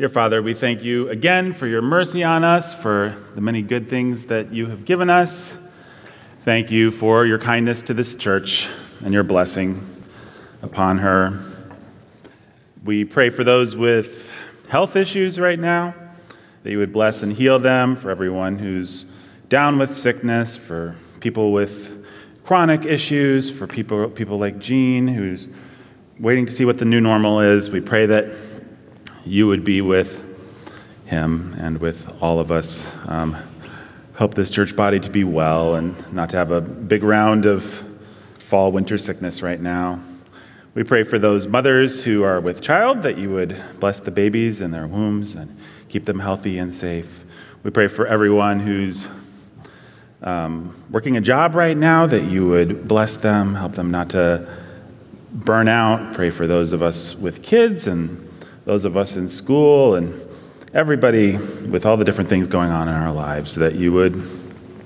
Dear Father, we thank you again for your mercy on us, for the many good things that you have given us. Thank you for your kindness to this church and your blessing upon her. We pray for those with health issues right now, that you would bless and heal them, for everyone who's down with sickness, for people with chronic issues, for people, people like Jean, who's waiting to see what the new normal is. We pray that you would be with him and with all of us. Um, help this church body to be well and not to have a big round of fall winter sickness right now. We pray for those mothers who are with child that you would bless the babies in their wombs and keep them healthy and safe. We pray for everyone who's um, working a job right now that you would bless them, help them not to burn out. Pray for those of us with kids and those of us in school and everybody with all the different things going on in our lives that you would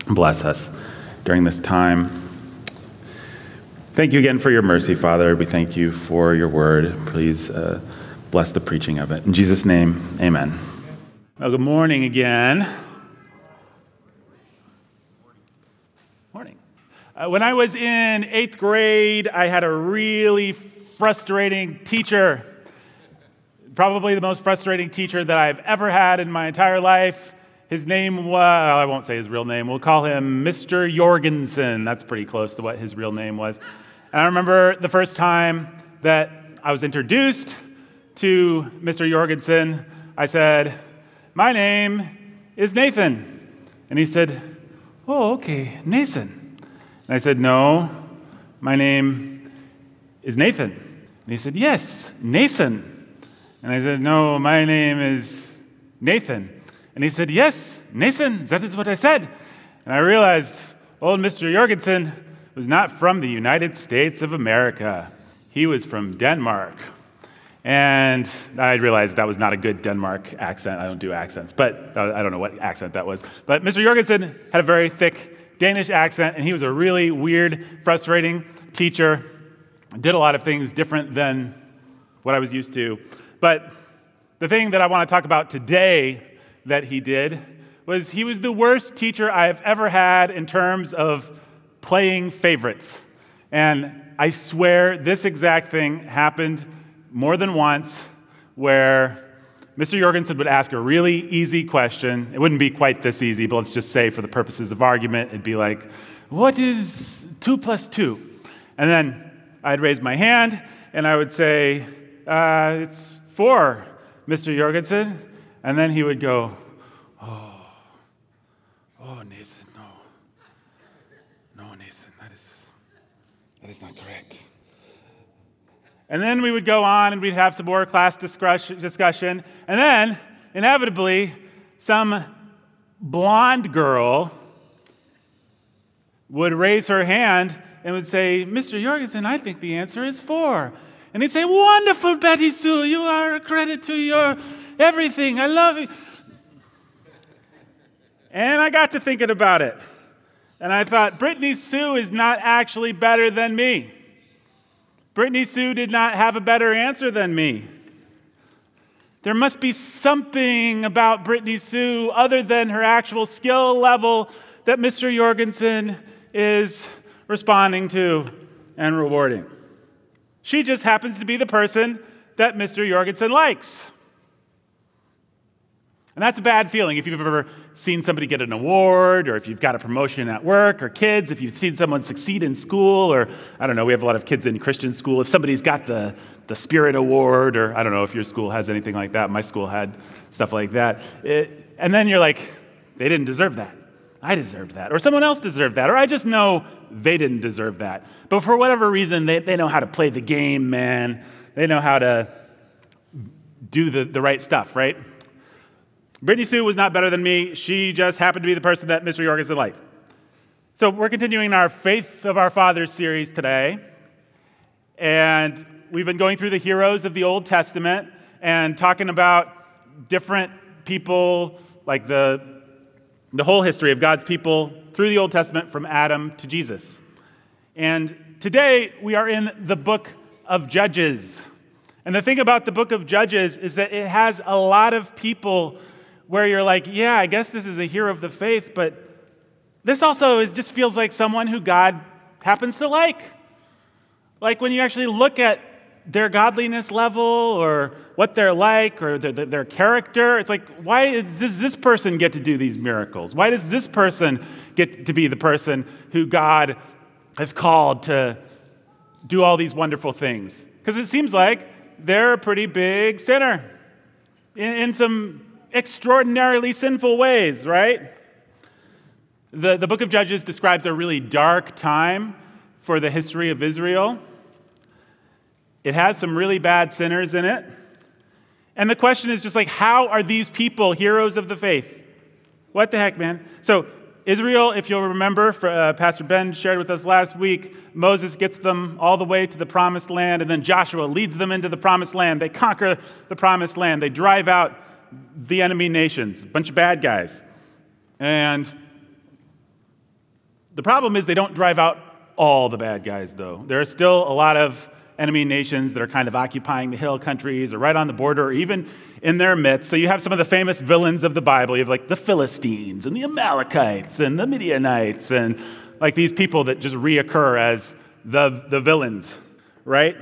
bless us during this time. Thank you again for your mercy, Father. We thank you for your word. Please uh, bless the preaching of it. In Jesus' name, amen. Well, good morning again. Morning. Uh, when I was in eighth grade, I had a really frustrating teacher. Probably the most frustrating teacher that I've ever had in my entire life. His name was, I won't say his real name, we'll call him Mr. Jorgensen. That's pretty close to what his real name was. And I remember the first time that I was introduced to Mr. Jorgensen, I said, My name is Nathan. And he said, Oh, okay, Nathan. And I said, No, my name is Nathan. And he said, Yes, Nathan. And I said, No, my name is Nathan. And he said, Yes, Nathan, that is what I said. And I realized old Mr. Jorgensen was not from the United States of America, he was from Denmark. And I realized that was not a good Denmark accent. I don't do accents, but uh, I don't know what accent that was. But Mr. Jorgensen had a very thick Danish accent, and he was a really weird, frustrating teacher. Did a lot of things different than what I was used to. But the thing that I want to talk about today that he did was he was the worst teacher I've ever had in terms of playing favorites. And I swear this exact thing happened more than once where Mr. Jorgensen would ask a really easy question. It wouldn't be quite this easy, but let's just say for the purposes of argument, it'd be like, What is 2 plus 2? And then I'd raise my hand and I would say, uh, It's 4, Mr. Jorgensen. And then he would go, Oh, oh, Nathan, no. No, Nathan, that is, that is not correct. And then we would go on and we'd have some more class discussion. And then, inevitably, some blonde girl would raise her hand and would say, Mr. Jorgensen, I think the answer is four. And he'd say, Wonderful, Betty Sue, you are a credit to your everything. I love you. And I got to thinking about it. And I thought, Brittany Sue is not actually better than me. Brittany Sue did not have a better answer than me. There must be something about Brittany Sue other than her actual skill level that Mr. Jorgensen is responding to and rewarding. She just happens to be the person that Mr. Jorgensen likes. And that's a bad feeling if you've ever seen somebody get an award, or if you've got a promotion at work, or kids, if you've seen someone succeed in school, or I don't know, we have a lot of kids in Christian school. If somebody's got the, the Spirit Award, or I don't know if your school has anything like that. My school had stuff like that. It, and then you're like, they didn't deserve that. I deserved that. Or someone else deserved that. Or I just know they didn't deserve that. But for whatever reason, they, they know how to play the game, man. They know how to do the, the right stuff, right? Brittany Sue was not better than me. She just happened to be the person that Mr. Jorgensen liked. So we're continuing our Faith of Our Fathers series today. And we've been going through the heroes of the Old Testament and talking about different people, like the, the whole history of God's people through the Old Testament from Adam to Jesus. And today we are in the book of Judges. And the thing about the book of Judges is that it has a lot of people where you're like, yeah, I guess this is a hero of the faith, but this also is, just feels like someone who God happens to like. Like when you actually look at their godliness level or what they're like or their, their character, it's like, why does this person get to do these miracles? Why does this person get to be the person who God has called to do all these wonderful things? Because it seems like they're a pretty big sinner in, in some extraordinarily sinful ways, right? The, the book of Judges describes a really dark time for the history of Israel. It has some really bad sinners in it. And the question is just like, how are these people heroes of the faith? What the heck, man? So, Israel, if you'll remember, uh, Pastor Ben shared with us last week, Moses gets them all the way to the promised land, and then Joshua leads them into the promised land. They conquer the promised land, they drive out the enemy nations, a bunch of bad guys. And the problem is they don't drive out all the bad guys, though. There are still a lot of enemy nations that are kind of occupying the hill countries or right on the border or even in their midst. So you have some of the famous villains of the Bible. You have like the Philistines and the Amalekites and the Midianites and like these people that just reoccur as the, the villains, right?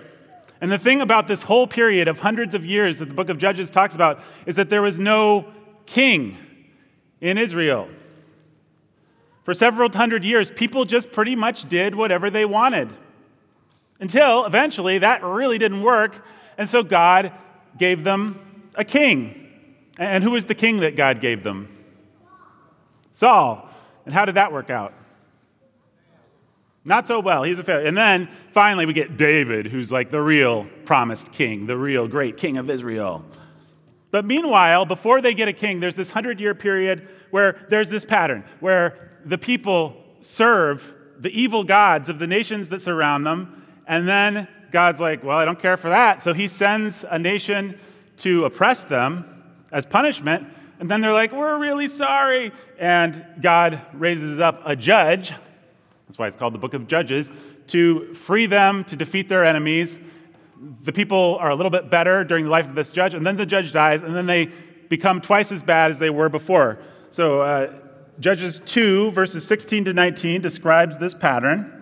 And the thing about this whole period of hundreds of years that the book of Judges talks about is that there was no king in Israel. For several hundred years, people just pretty much did whatever they wanted. Until eventually that really didn't work, and so God gave them a king. And who was the king that God gave them? Saul. And how did that work out? Not so well. He was a failure. And then finally we get David, who's like the real promised king, the real great king of Israel. But meanwhile, before they get a king, there's this hundred year period where there's this pattern where the people serve the evil gods of the nations that surround them. And then God's like, well, I don't care for that. So he sends a nation to oppress them as punishment. And then they're like, we're really sorry. And God raises up a judge. That's why it's called the book of Judges to free them, to defeat their enemies. The people are a little bit better during the life of this judge, and then the judge dies, and then they become twice as bad as they were before. So uh, Judges 2, verses 16 to 19, describes this pattern.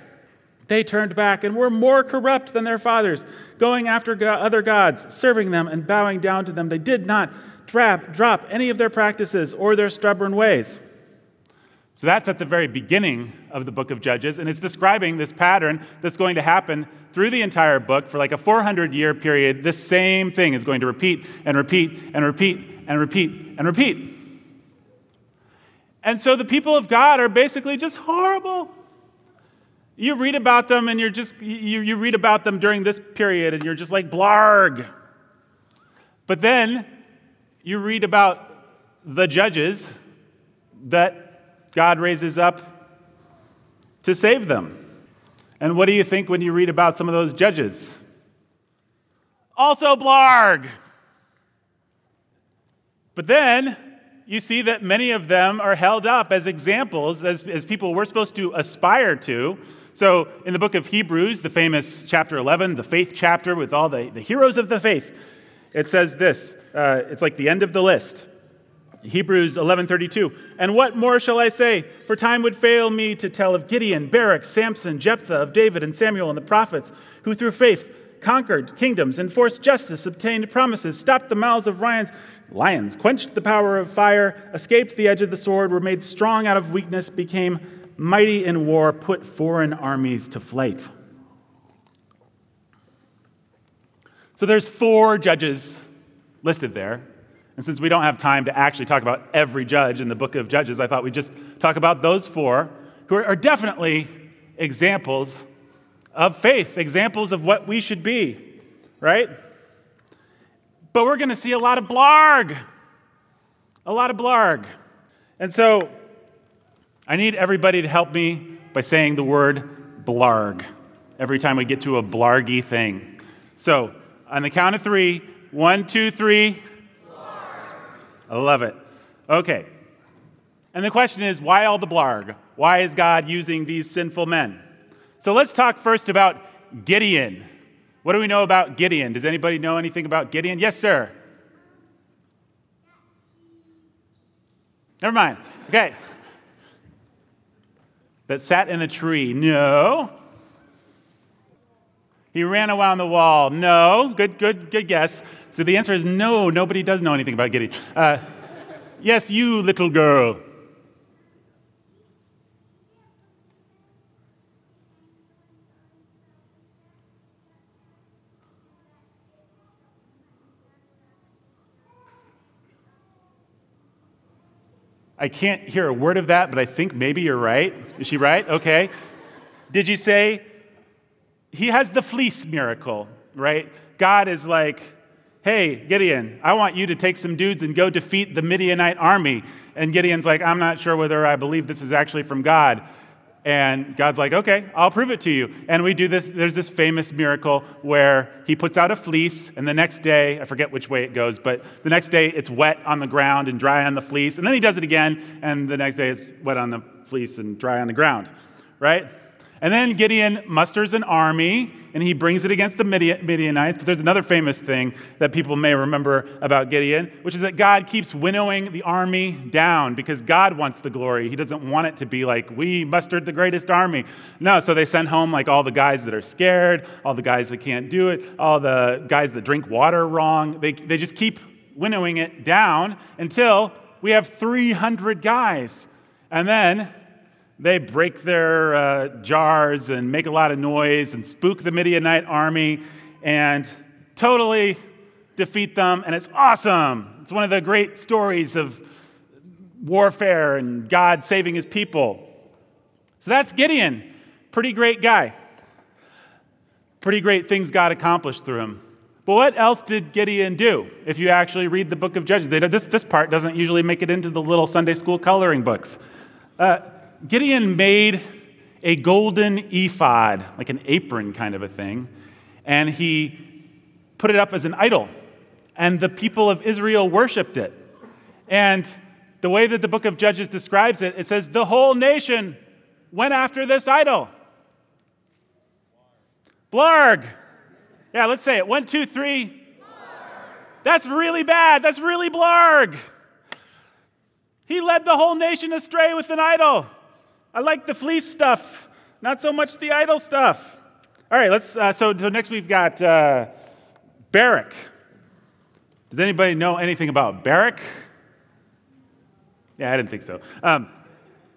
they turned back and were more corrupt than their fathers, going after other gods, serving them and bowing down to them. They did not drop, any of their practices or their stubborn ways. So that's at the very beginning of the book of Judges, and it's describing this pattern that's going to happen through the entire book for like a 400 year period. This same thing is going to repeat and repeat and repeat and repeat and repeat. And so the people of God are basically just horrible. You read about them and you're just, you, you read about them during this period and you're just like, blarg. But then you read about the judges that God raises up to save them. And what do you think when you read about some of those judges? Also, blarg. But then you see that many of them are held up as examples, as, as people we're supposed to aspire to. So, in the book of Hebrews, the famous chapter 11, the faith chapter with all the, the heroes of the faith, it says this uh, it's like the end of the list. Hebrews 11:32. And what more shall I say? For time would fail me to tell of Gideon, Barak, Samson, Jephthah, of David and Samuel and the prophets, who through faith conquered kingdoms, enforced justice, obtained promises, stopped the mouths of lions, lions, quenched the power of fire, escaped the edge of the sword, were made strong out of weakness, became mighty in war, put foreign armies to flight. So there's four judges listed there. And since we don't have time to actually talk about every judge in the book of Judges, I thought we'd just talk about those four who are definitely examples of faith, examples of what we should be, right? But we're going to see a lot of blarg. A lot of blarg. And so I need everybody to help me by saying the word blarg every time we get to a blargy thing. So, on the count of three one, two, three. I love it. Okay. And the question is why all the blarg? Why is God using these sinful men? So let's talk first about Gideon. What do we know about Gideon? Does anybody know anything about Gideon? Yes, sir. Never mind. Okay. That sat in a tree. No. He ran around the wall. No. Good, good, good guess. So the answer is no. Nobody does know anything about Gideon. Uh, yes, you little girl. I can't hear a word of that, but I think maybe you're right. Is she right? Okay. Did you say he has the fleece miracle, right? God is like, hey, Gideon, I want you to take some dudes and go defeat the Midianite army. And Gideon's like, I'm not sure whether I believe this is actually from God. And God's like, okay, I'll prove it to you. And we do this. There's this famous miracle where he puts out a fleece, and the next day, I forget which way it goes, but the next day it's wet on the ground and dry on the fleece. And then he does it again, and the next day it's wet on the fleece and dry on the ground, right? And then Gideon musters an army and he brings it against the Midianites. But there's another famous thing that people may remember about Gideon, which is that God keeps winnowing the army down because God wants the glory. He doesn't want it to be like, we mustered the greatest army. No, so they send home like all the guys that are scared, all the guys that can't do it, all the guys that drink water wrong. They, they just keep winnowing it down until we have 300 guys. And then they break their uh, jars and make a lot of noise and spook the Midianite army and totally defeat them. And it's awesome. It's one of the great stories of warfare and God saving his people. So that's Gideon. Pretty great guy. Pretty great things God accomplished through him. But what else did Gideon do? If you actually read the book of Judges, this, this part doesn't usually make it into the little Sunday school coloring books. Uh, Gideon made a golden ephod, like an apron kind of a thing, and he put it up as an idol. And the people of Israel worshiped it. And the way that the book of Judges describes it, it says, the whole nation went after this idol. Blarg. Yeah, let's say it. One, two, three. Blarg. That's really bad. That's really blarg. He led the whole nation astray with an idol. I like the fleece stuff, not so much the idol stuff. All right, let's. Uh, so, so, next we've got uh, Barak. Does anybody know anything about Barak? Yeah, I didn't think so. Um,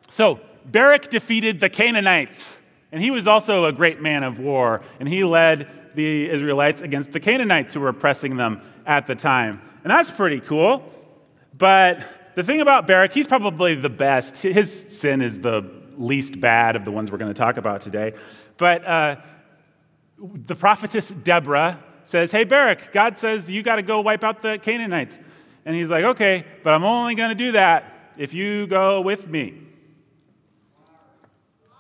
so, Barak defeated the Canaanites, and he was also a great man of war, and he led the Israelites against the Canaanites who were oppressing them at the time. And that's pretty cool. But the thing about Barak, he's probably the best. His sin is the least bad of the ones we're going to talk about today. But uh, the prophetess Deborah says, Hey, Barak, God says you got to go wipe out the Canaanites. And he's like, Okay, but I'm only going to do that if you go with me.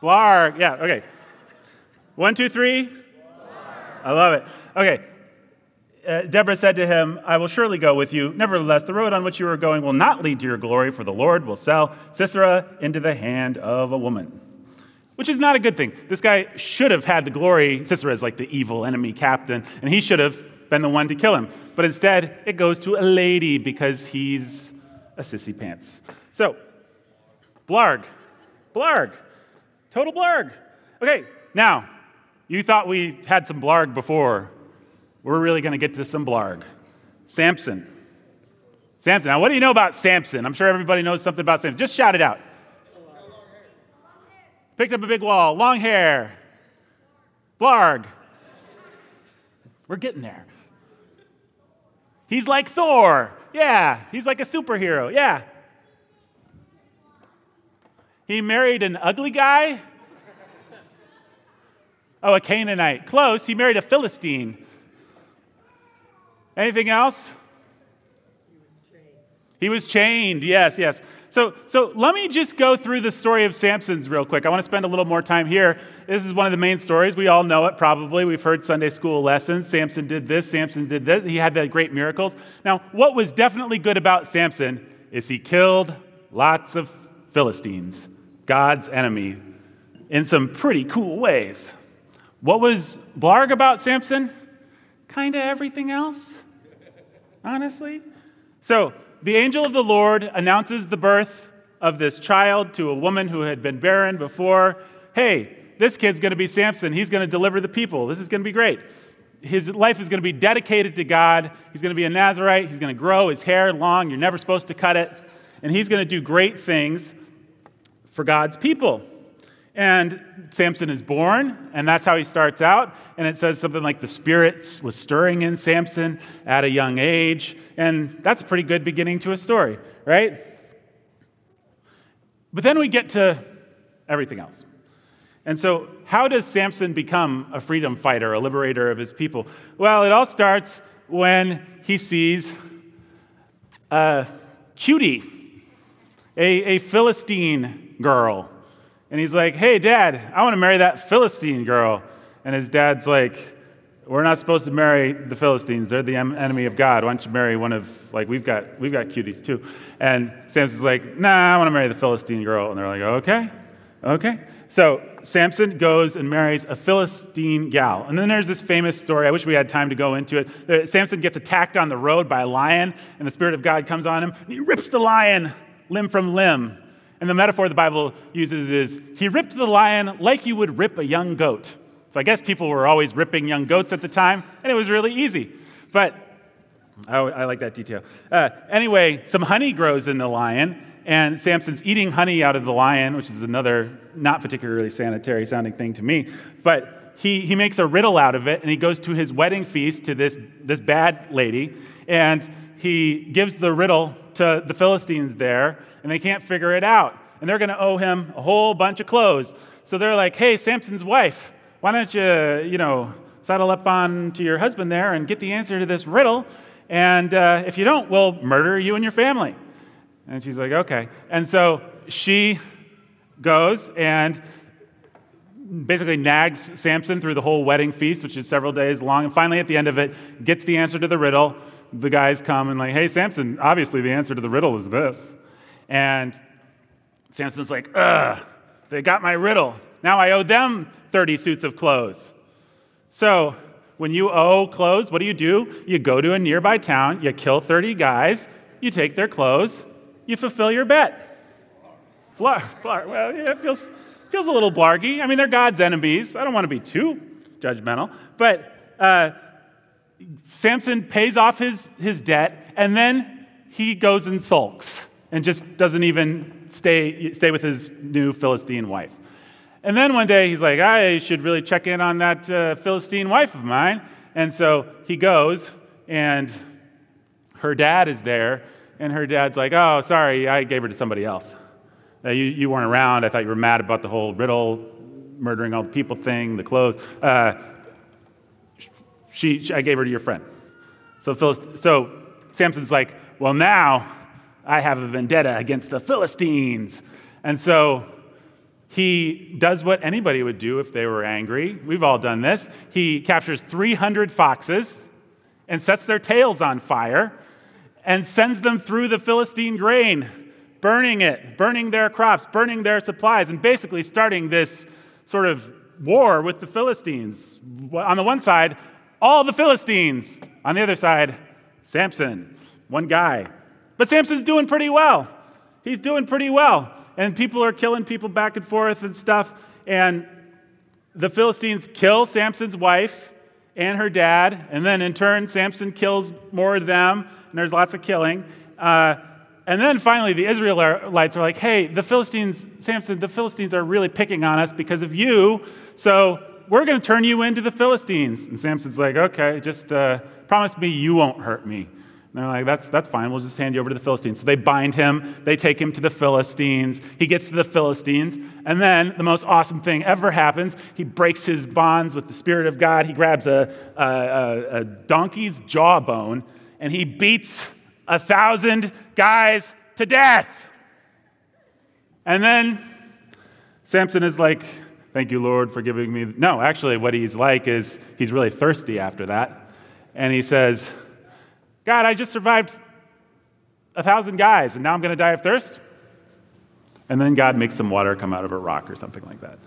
Blarg. Yeah, okay. One, two, three. I love it. Okay, uh, Deborah said to him, I will surely go with you. Nevertheless, the road on which you are going will not lead to your glory, for the Lord will sell Sisera into the hand of a woman. Which is not a good thing. This guy should have had the glory. Sisera is like the evil enemy captain, and he should have been the one to kill him. But instead, it goes to a lady because he's a sissy pants. So, blarg. Blarg. Total blarg. Okay, now, you thought we had some blarg before we're really going to get to some blarg. Samson. Samson. Now, what do you know about Samson? I'm sure everybody knows something about Samson. Just shout it out. Picked up a big wall, long hair. Blarg. We're getting there. He's like Thor. Yeah. He's like a superhero. Yeah. He married an ugly guy. Oh, a Canaanite. Close. He married a Philistine. Anything else? He was chained. Yes, yes. So, so let me just go through the story of Samson's real quick. I want to spend a little more time here. This is one of the main stories. We all know it probably. We've heard Sunday school lessons. Samson did this, Samson did this. He had the great miracles. Now, what was definitely good about Samson is he killed lots of Philistines, God's enemy, in some pretty cool ways. What was blarg about Samson? Kind of everything else, honestly. So, the angel of the Lord announces the birth of this child to a woman who had been barren before. Hey, this kid's going to be Samson. He's going to deliver the people. This is going to be great. His life is going to be dedicated to God. He's going to be a Nazarite. He's going to grow his hair long. You're never supposed to cut it. And he's going to do great things for God's people. And Samson is born, and that's how he starts out. And it says something like the spirits was stirring in Samson at a young age. And that's a pretty good beginning to a story, right? But then we get to everything else. And so, how does Samson become a freedom fighter, a liberator of his people? Well, it all starts when he sees a cutie, a, a Philistine girl and he's like, Hey, dad, I want to marry that Philistine girl. And his dad's like, We're not supposed to marry the Philistines. They're the enemy of God. Why don't you marry one of, like, we've got, we've got cuties too. And Samson's like, Nah, I want to marry the Philistine girl. And they're like, Okay, okay. So Samson goes and marries a Philistine gal. And then there's this famous story. I wish we had time to go into it. Samson gets attacked on the road by a lion, and the Spirit of God comes on him, and he rips the lion limb from limb. And the metaphor the Bible uses is he ripped the lion like you would rip a young goat. So I guess people were always ripping young goats at the time, and it was really easy. But oh, I like that detail. Uh, anyway, some honey grows in the lion, and Samson's eating honey out of the lion, which is another not particularly sanitary sounding thing to me. But he, he makes a riddle out of it, and he goes to his wedding feast to this, this bad lady, and he gives the riddle to the Philistines there, and they can't figure it out. And they're going to owe him a whole bunch of clothes. So they're like, hey, Samson's wife, why don't you, you know, saddle up on to your husband there and get the answer to this riddle? And uh, if you don't, we'll murder you and your family. And she's like, okay. And so she goes and basically nags Samson through the whole wedding feast, which is several days long. And finally, at the end of it, gets the answer to the riddle the guys come and like, hey, Samson, obviously the answer to the riddle is this. And Samson's like, ugh, they got my riddle. Now I owe them 30 suits of clothes. So when you owe clothes, what do you do? You go to a nearby town, you kill 30 guys, you take their clothes, you fulfill your bet. Blar, blar. Well, yeah, it feels, feels a little blargy. I mean, they're God's enemies. I don't want to be too judgmental. But uh, Samson pays off his, his debt, and then he goes and sulks and just doesn't even stay, stay with his new Philistine wife. And then one day he's like, I should really check in on that uh, Philistine wife of mine. And so he goes, and her dad is there, and her dad's like, Oh, sorry, I gave her to somebody else. Uh, you, you weren't around. I thought you were mad about the whole riddle, murdering all the people thing, the clothes. Uh, she, I gave her to your friend. So, Philist- so Samson's like, well, now I have a vendetta against the Philistines. And so he does what anybody would do if they were angry. We've all done this. He captures 300 foxes and sets their tails on fire and sends them through the Philistine grain, burning it, burning their crops, burning their supplies, and basically starting this sort of war with the Philistines. On the one side, all the Philistines. On the other side, Samson, one guy. But Samson's doing pretty well. He's doing pretty well. And people are killing people back and forth and stuff. And the Philistines kill Samson's wife and her dad. And then in turn, Samson kills more of them. And there's lots of killing. Uh, and then finally, the Israelites are like, hey, the Philistines, Samson, the Philistines are really picking on us because of you. So we're going to turn you into the Philistines. And Samson's like, okay, just uh, promise me you won't hurt me. And they're like, that's, that's fine. We'll just hand you over to the Philistines. So they bind him. They take him to the Philistines. He gets to the Philistines. And then the most awesome thing ever happens. He breaks his bonds with the Spirit of God. He grabs a, a, a donkey's jawbone and he beats a thousand guys to death. And then Samson is like, Thank you, Lord, for giving me. No, actually, what he's like is he's really thirsty after that. And he says, God, I just survived a thousand guys, and now I'm going to die of thirst? And then God makes some water come out of a rock or something like that.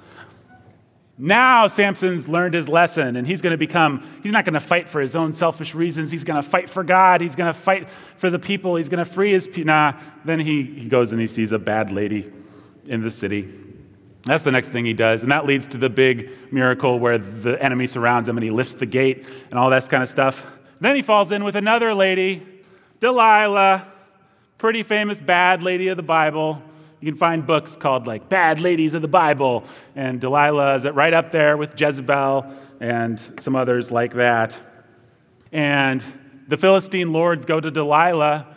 Now Samson's learned his lesson and he's going to become, he's not going to fight for his own selfish reasons. He's going to fight for God. He's going to fight for the people. He's going to free his people. Nah, then he, he goes and he sees a bad lady in the city. That's the next thing he does. And that leads to the big miracle where the enemy surrounds him and he lifts the gate and all that kind of stuff. Then he falls in with another lady, Delilah, pretty famous bad lady of the Bible. You can find books called like Bad Ladies of the Bible, and Delilah is right up there with Jezebel and some others like that. And the Philistine lords go to Delilah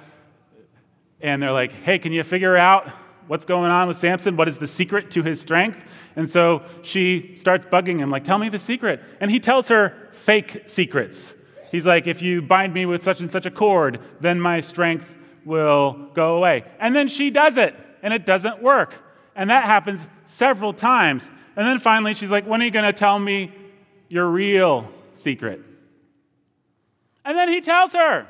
and they're like, hey, can you figure out what's going on with Samson? What is the secret to his strength? And so she starts bugging him, like, tell me the secret. And he tells her fake secrets. He's like, if you bind me with such and such a cord, then my strength will go away. And then she does it and it doesn't work. And that happens several times. And then finally, she's like, When are you going to tell me your real secret? And then he tells her.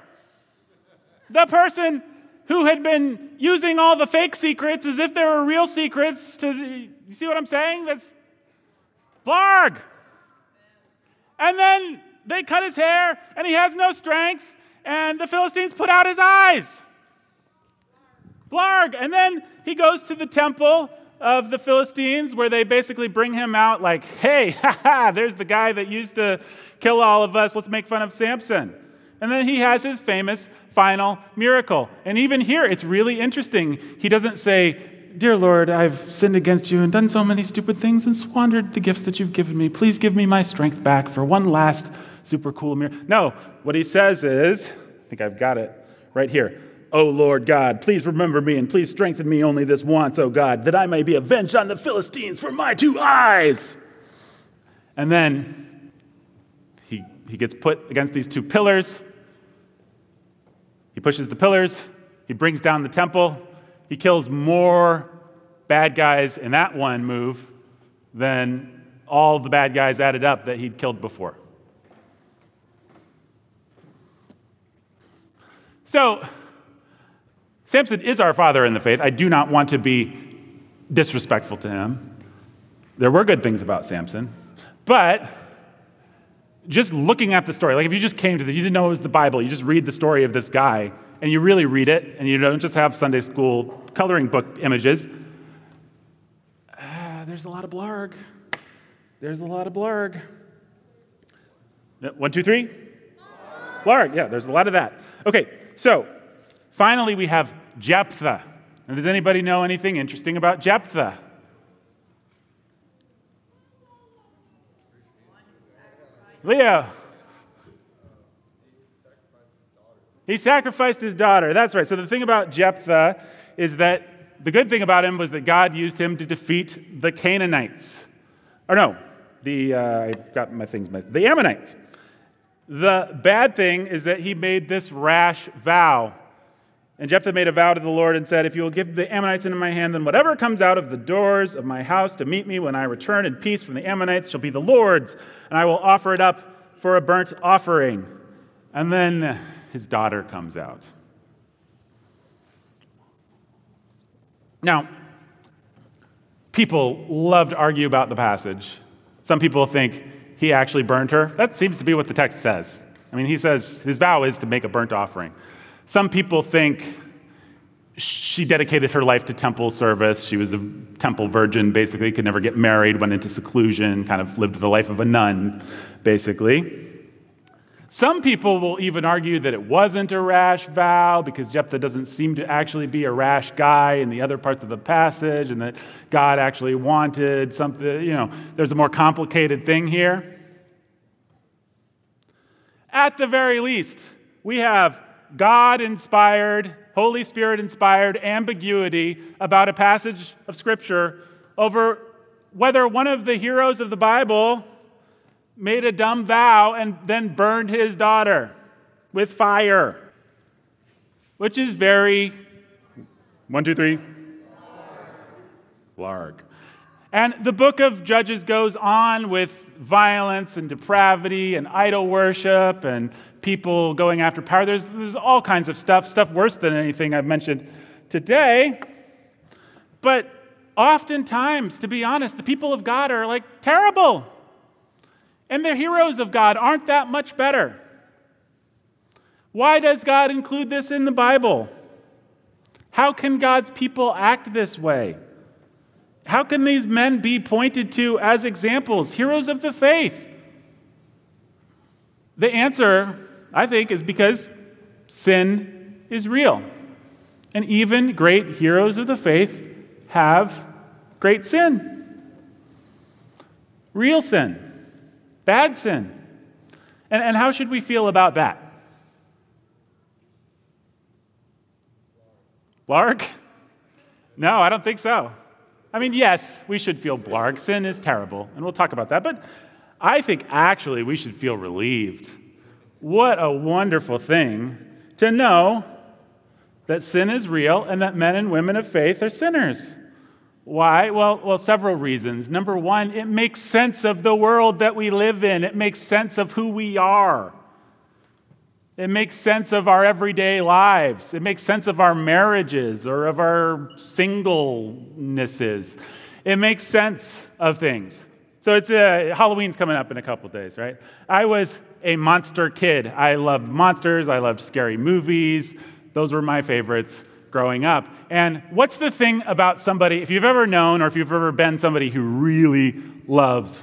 The person who had been using all the fake secrets as if they were real secrets to you see what I'm saying? That's Blarg. And then they cut his hair and he has no strength, and the Philistines put out his eyes. Blarg. And then he goes to the temple of the Philistines where they basically bring him out like, hey, ha there's the guy that used to kill all of us. Let's make fun of Samson. And then he has his famous final miracle. And even here, it's really interesting. He doesn't say, Dear Lord, I've sinned against you and done so many stupid things and squandered the gifts that you've given me. Please give me my strength back for one last super cool miracle. No, what he says is, I think I've got it right here. O Lord God, please remember me and please strengthen me only this once, O God, that I may be avenged on the Philistines for my two eyes. And then he, he gets put against these two pillars. He pushes the pillars, he brings down the temple, he kills more bad guys in that one move than all the bad guys added up that he'd killed before. So, Samson is our father in the faith. I do not want to be disrespectful to him. There were good things about Samson, but just looking at the story, like if you just came to this, you didn't know it was the Bible, you just read the story of this guy, and you really read it, and you don't just have Sunday school coloring book images. Uh, there's a lot of blarg. There's a lot of blarg. One, two, three? Blarg, yeah, there's a lot of that. Okay, so finally we have Jephthah. And does anybody know anything interesting about Jephthah? Leo. He sacrificed his daughter. That's right. So the thing about Jephthah is that the good thing about him was that God used him to defeat the Canaanites. Or no, the uh, I got my things mixed. the Ammonites. The bad thing is that he made this rash vow and Jephthah made a vow to the Lord and said, If you will give the Ammonites into my hand, then whatever comes out of the doors of my house to meet me when I return in peace from the Ammonites shall be the Lord's, and I will offer it up for a burnt offering. And then his daughter comes out. Now, people love to argue about the passage. Some people think he actually burned her. That seems to be what the text says. I mean, he says his vow is to make a burnt offering. Some people think she dedicated her life to temple service. She was a temple virgin, basically, could never get married, went into seclusion, kind of lived the life of a nun, basically. Some people will even argue that it wasn't a rash vow because Jephthah doesn't seem to actually be a rash guy in the other parts of the passage and that God actually wanted something, you know, there's a more complicated thing here. At the very least, we have God inspired, Holy Spirit inspired ambiguity about a passage of Scripture over whether one of the heroes of the Bible made a dumb vow and then burned his daughter with fire. which is very, one, two, three, Blarg. And the book of Judges goes on with violence and depravity and idol worship and people going after power. There's, there's all kinds of stuff, stuff worse than anything I've mentioned today. But oftentimes, to be honest, the people of God are like terrible. And the heroes of God aren't that much better. Why does God include this in the Bible? How can God's people act this way? How can these men be pointed to as examples, heroes of the faith? The answer, I think, is because sin is real. And even great heroes of the faith have great sin. Real sin, bad sin. And, and how should we feel about that? Lark? No, I don't think so. I mean, yes, we should feel blarg. Sin is terrible, and we'll talk about that. But I think actually we should feel relieved. What a wonderful thing to know that sin is real and that men and women of faith are sinners. Why? Well, well, several reasons. Number one, it makes sense of the world that we live in. It makes sense of who we are. It makes sense of our everyday lives. It makes sense of our marriages or of our singlenesses. It makes sense of things. So it's uh, Halloween's coming up in a couple days, right? I was a monster kid. I loved monsters. I loved scary movies. Those were my favorites growing up. And what's the thing about somebody, if you've ever known or if you've ever been somebody who really loves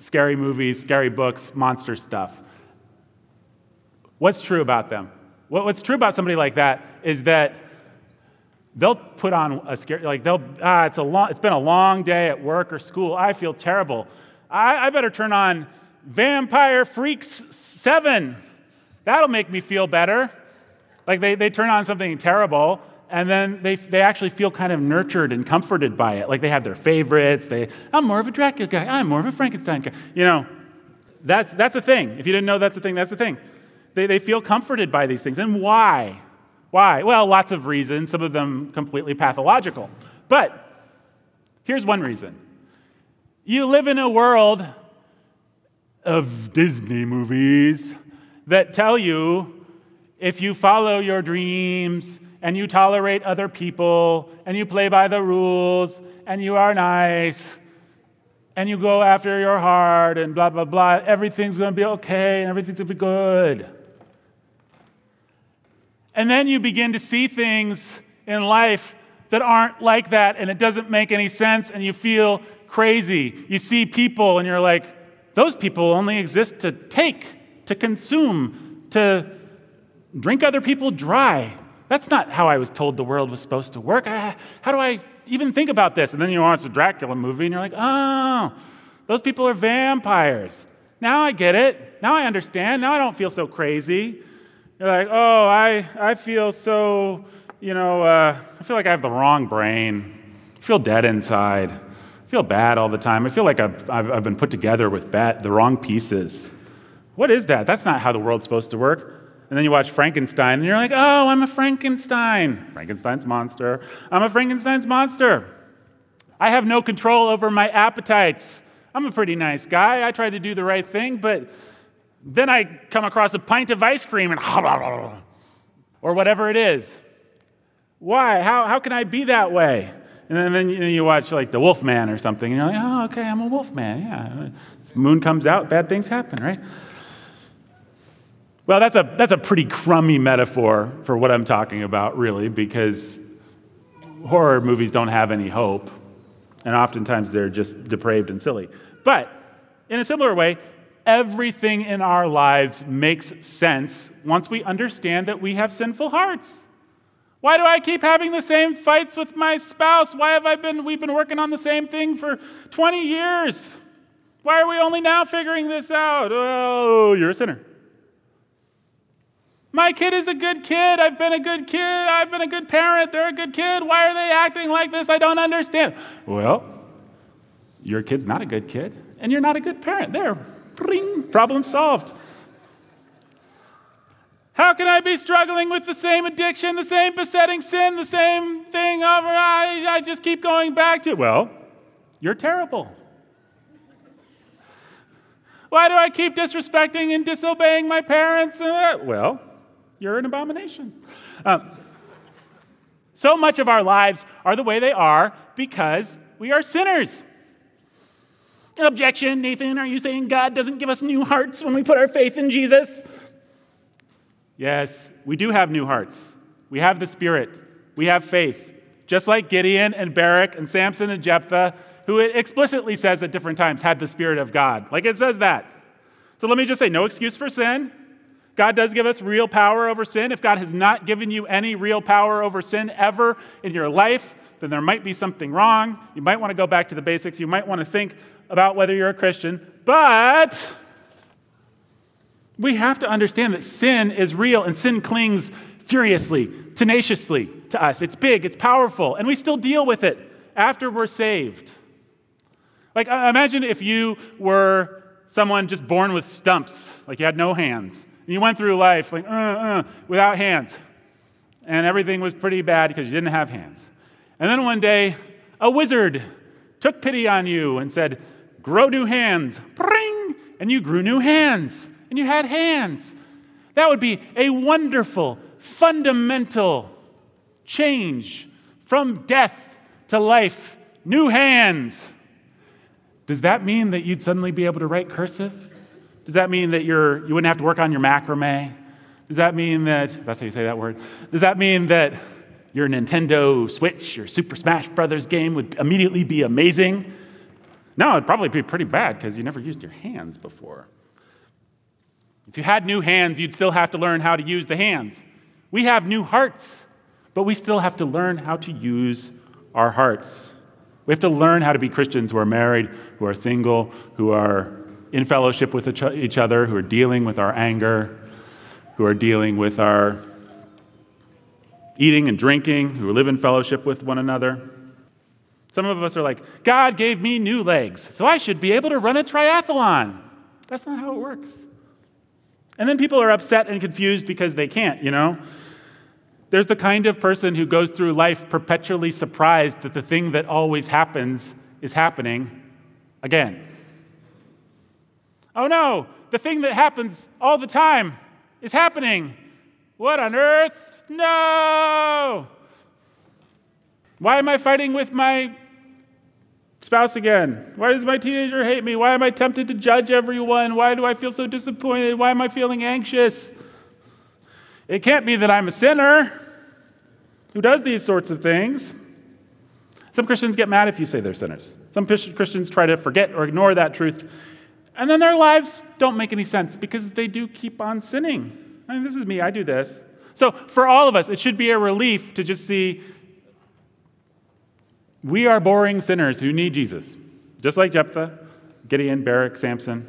scary movies, scary books, monster stuff, What's true about them? What's true about somebody like that is that they'll put on a scare, like they'll, ah, it's, a long, it's been a long day at work or school. I feel terrible. I, I better turn on Vampire Freaks 7. That'll make me feel better. Like they, they turn on something terrible and then they, they actually feel kind of nurtured and comforted by it. Like they have their favorites. They, I'm more of a Dracula guy. I'm more of a Frankenstein guy. You know, that's, that's a thing. If you didn't know that's a thing, that's a thing. They, they feel comforted by these things. And why? Why? Well, lots of reasons, some of them completely pathological. But here's one reason you live in a world of Disney movies that tell you if you follow your dreams and you tolerate other people and you play by the rules and you are nice and you go after your heart and blah, blah, blah, everything's going to be okay and everything's going to be good. And then you begin to see things in life that aren't like that, and it doesn't make any sense, and you feel crazy. You see people, and you're like, those people only exist to take, to consume, to drink other people dry. That's not how I was told the world was supposed to work. Ah, how do I even think about this? And then you watch a Dracula movie, and you're like, oh, those people are vampires. Now I get it. Now I understand. Now I don't feel so crazy. You're like, oh, I, I feel so, you know, uh, I feel like I have the wrong brain. I feel dead inside. I feel bad all the time. I feel like I've, I've, I've been put together with bad, the wrong pieces. What is that? That's not how the world's supposed to work. And then you watch Frankenstein, and you're like, oh, I'm a Frankenstein. Frankenstein's monster. I'm a Frankenstein's monster. I have no control over my appetites. I'm a pretty nice guy. I try to do the right thing, but then I come across a pint of ice cream and or whatever it is. Why? How, how can I be that way? And then, you watch like The Wolf Man or something, and you're like, oh, okay, I'm a wolf man. Yeah. This moon comes out, bad things happen, right? Well, that's a, that's a pretty crummy metaphor for what I'm talking about, really, because horror movies don't have any hope, and oftentimes they're just depraved and silly. But in a similar way, everything in our lives makes sense once we understand that we have sinful hearts. Why do I keep having the same fights with my spouse? Why have I been we've been working on the same thing for 20 years? Why are we only now figuring this out? Oh, you're a sinner. My kid is a good kid. I've been a good kid. I've been a good parent. They're a good kid. Why are they acting like this? I don't understand. Well, your kid's not a good kid, and you're not a good parent. There, Bring, problem solved. How can I be struggling with the same addiction, the same besetting sin, the same thing over? I, I just keep going back to. it. Well, you're terrible. Why do I keep disrespecting and disobeying my parents? Uh, well, you're an abomination. Um, so much of our lives are the way they are because we are sinners. Objection, Nathan, are you saying God doesn't give us new hearts when we put our faith in Jesus? Yes, we do have new hearts. We have the Spirit. We have faith. Just like Gideon and Barak and Samson and Jephthah, who it explicitly says at different times had the Spirit of God. Like it says that. So let me just say no excuse for sin. God does give us real power over sin. If God has not given you any real power over sin ever in your life, then there might be something wrong. You might want to go back to the basics. You might want to think about whether you're a Christian. But we have to understand that sin is real and sin clings furiously, tenaciously to us. It's big, it's powerful, and we still deal with it after we're saved. Like, uh, imagine if you were someone just born with stumps, like you had no hands, and you went through life like, uh, uh, without hands, and everything was pretty bad because you didn't have hands. And then one day, a wizard took pity on you and said, Grow new hands. Pring! And you grew new hands and you had hands. That would be a wonderful, fundamental change from death to life. New hands. Does that mean that you'd suddenly be able to write cursive? Does that mean that you're, you wouldn't have to work on your macrame? Does that mean that, that's how you say that word, does that mean that your Nintendo Switch, your Super Smash Brothers game would immediately be amazing? No, it'd probably be pretty bad because you never used your hands before. If you had new hands, you'd still have to learn how to use the hands. We have new hearts, but we still have to learn how to use our hearts. We have to learn how to be Christians who are married, who are single, who are in fellowship with each other, who are dealing with our anger, who are dealing with our eating and drinking, who live in fellowship with one another. Some of us are like, God gave me new legs, so I should be able to run a triathlon. That's not how it works. And then people are upset and confused because they can't, you know? There's the kind of person who goes through life perpetually surprised that the thing that always happens is happening again. Oh no, the thing that happens all the time is happening. What on earth? No! Why am I fighting with my spouse again? Why does my teenager hate me? Why am I tempted to judge everyone? Why do I feel so disappointed? Why am I feeling anxious? It can't be that I'm a sinner who does these sorts of things. Some Christians get mad if you say they're sinners. Some Christians try to forget or ignore that truth. And then their lives don't make any sense because they do keep on sinning. I mean, this is me, I do this. So, for all of us, it should be a relief to just see we are boring sinners who need Jesus, just like Jephthah, Gideon, Barak, Samson.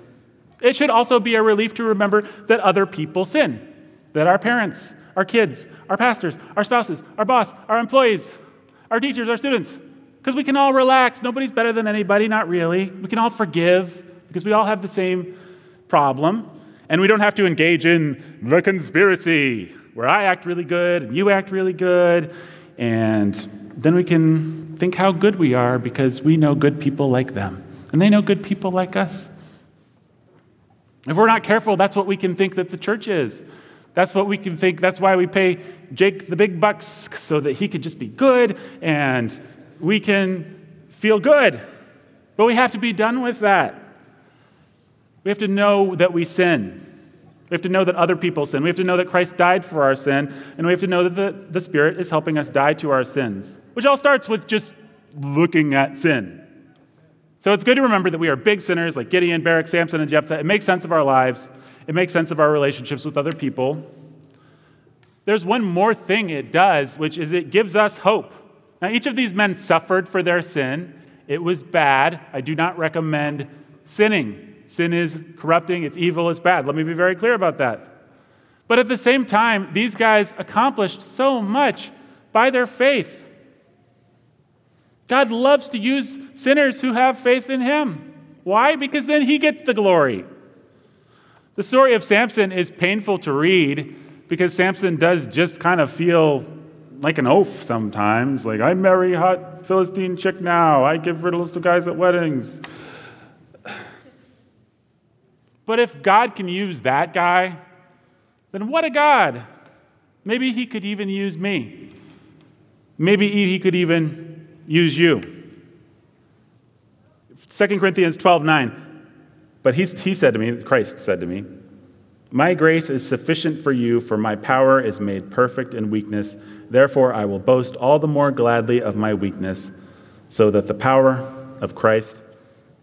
It should also be a relief to remember that other people sin, that our parents, our kids, our pastors, our spouses, our boss, our employees, our teachers, our students, because we can all relax. Nobody's better than anybody, not really. We can all forgive because we all have the same problem. And we don't have to engage in the conspiracy where I act really good and you act really good and then we can think how good we are because we know good people like them, and they know good people like us. If we're not careful, that's what we can think that the church is. That's what we can think. That's why we pay Jake the big bucks so that he could just be good and we can feel good. But we have to be done with that. We have to know that we sin. We have to know that other people sin. We have to know that Christ died for our sin. And we have to know that the, the Spirit is helping us die to our sins, which all starts with just looking at sin. So it's good to remember that we are big sinners like Gideon, Barak, Samson, and Jephthah. It makes sense of our lives, it makes sense of our relationships with other people. There's one more thing it does, which is it gives us hope. Now, each of these men suffered for their sin. It was bad. I do not recommend sinning. Sin is corrupting, it's evil, it's bad. Let me be very clear about that. But at the same time, these guys accomplished so much by their faith. God loves to use sinners who have faith in Him. Why? Because then He gets the glory. The story of Samson is painful to read because Samson does just kind of feel like an oaf sometimes. Like, I marry hot Philistine chick now, I give riddles to guys at weddings. But if God can use that guy, then what a God! Maybe he could even use me. Maybe he could even use you. 2 Corinthians 12 9. But he, he said to me, Christ said to me, My grace is sufficient for you, for my power is made perfect in weakness. Therefore, I will boast all the more gladly of my weakness, so that the power of Christ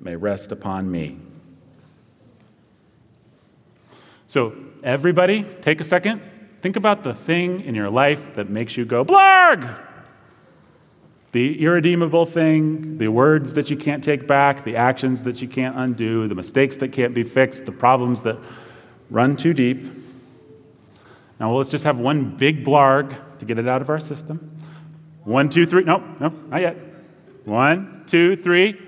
may rest upon me. So, everybody, take a second. Think about the thing in your life that makes you go, Blarg! The irredeemable thing, the words that you can't take back, the actions that you can't undo, the mistakes that can't be fixed, the problems that run too deep. Now, well, let's just have one big blarg to get it out of our system. One, two, three. No, no, not yet. One, two, three.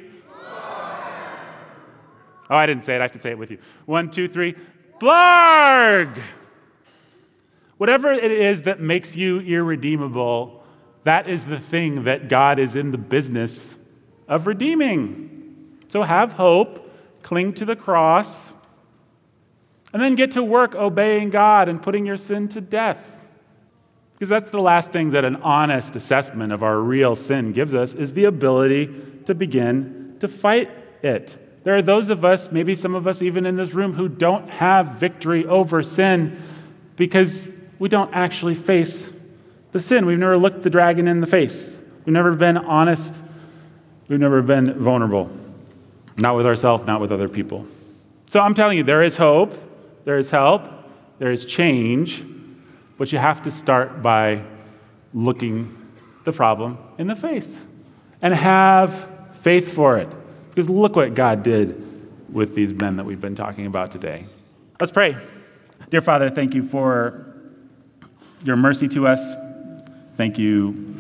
Oh, I didn't say it. I have to say it with you. One, two, three. Blarg! Whatever it is that makes you irredeemable, that is the thing that God is in the business of redeeming. So have hope, cling to the cross, and then get to work obeying God and putting your sin to death. Because that's the last thing that an honest assessment of our real sin gives us is the ability to begin to fight it. There are those of us, maybe some of us even in this room, who don't have victory over sin because we don't actually face the sin. We've never looked the dragon in the face. We've never been honest. We've never been vulnerable. Not with ourselves, not with other people. So I'm telling you, there is hope, there is help, there is change, but you have to start by looking the problem in the face and have faith for it. Because look what God did with these men that we've been talking about today. Let's pray. Dear Father, thank you for your mercy to us. Thank you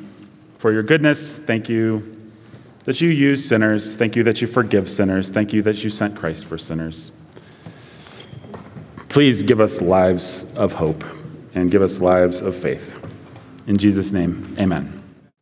for your goodness. Thank you that you use sinners. Thank you that you forgive sinners. Thank you that you sent Christ for sinners. Please give us lives of hope and give us lives of faith. In Jesus' name, amen.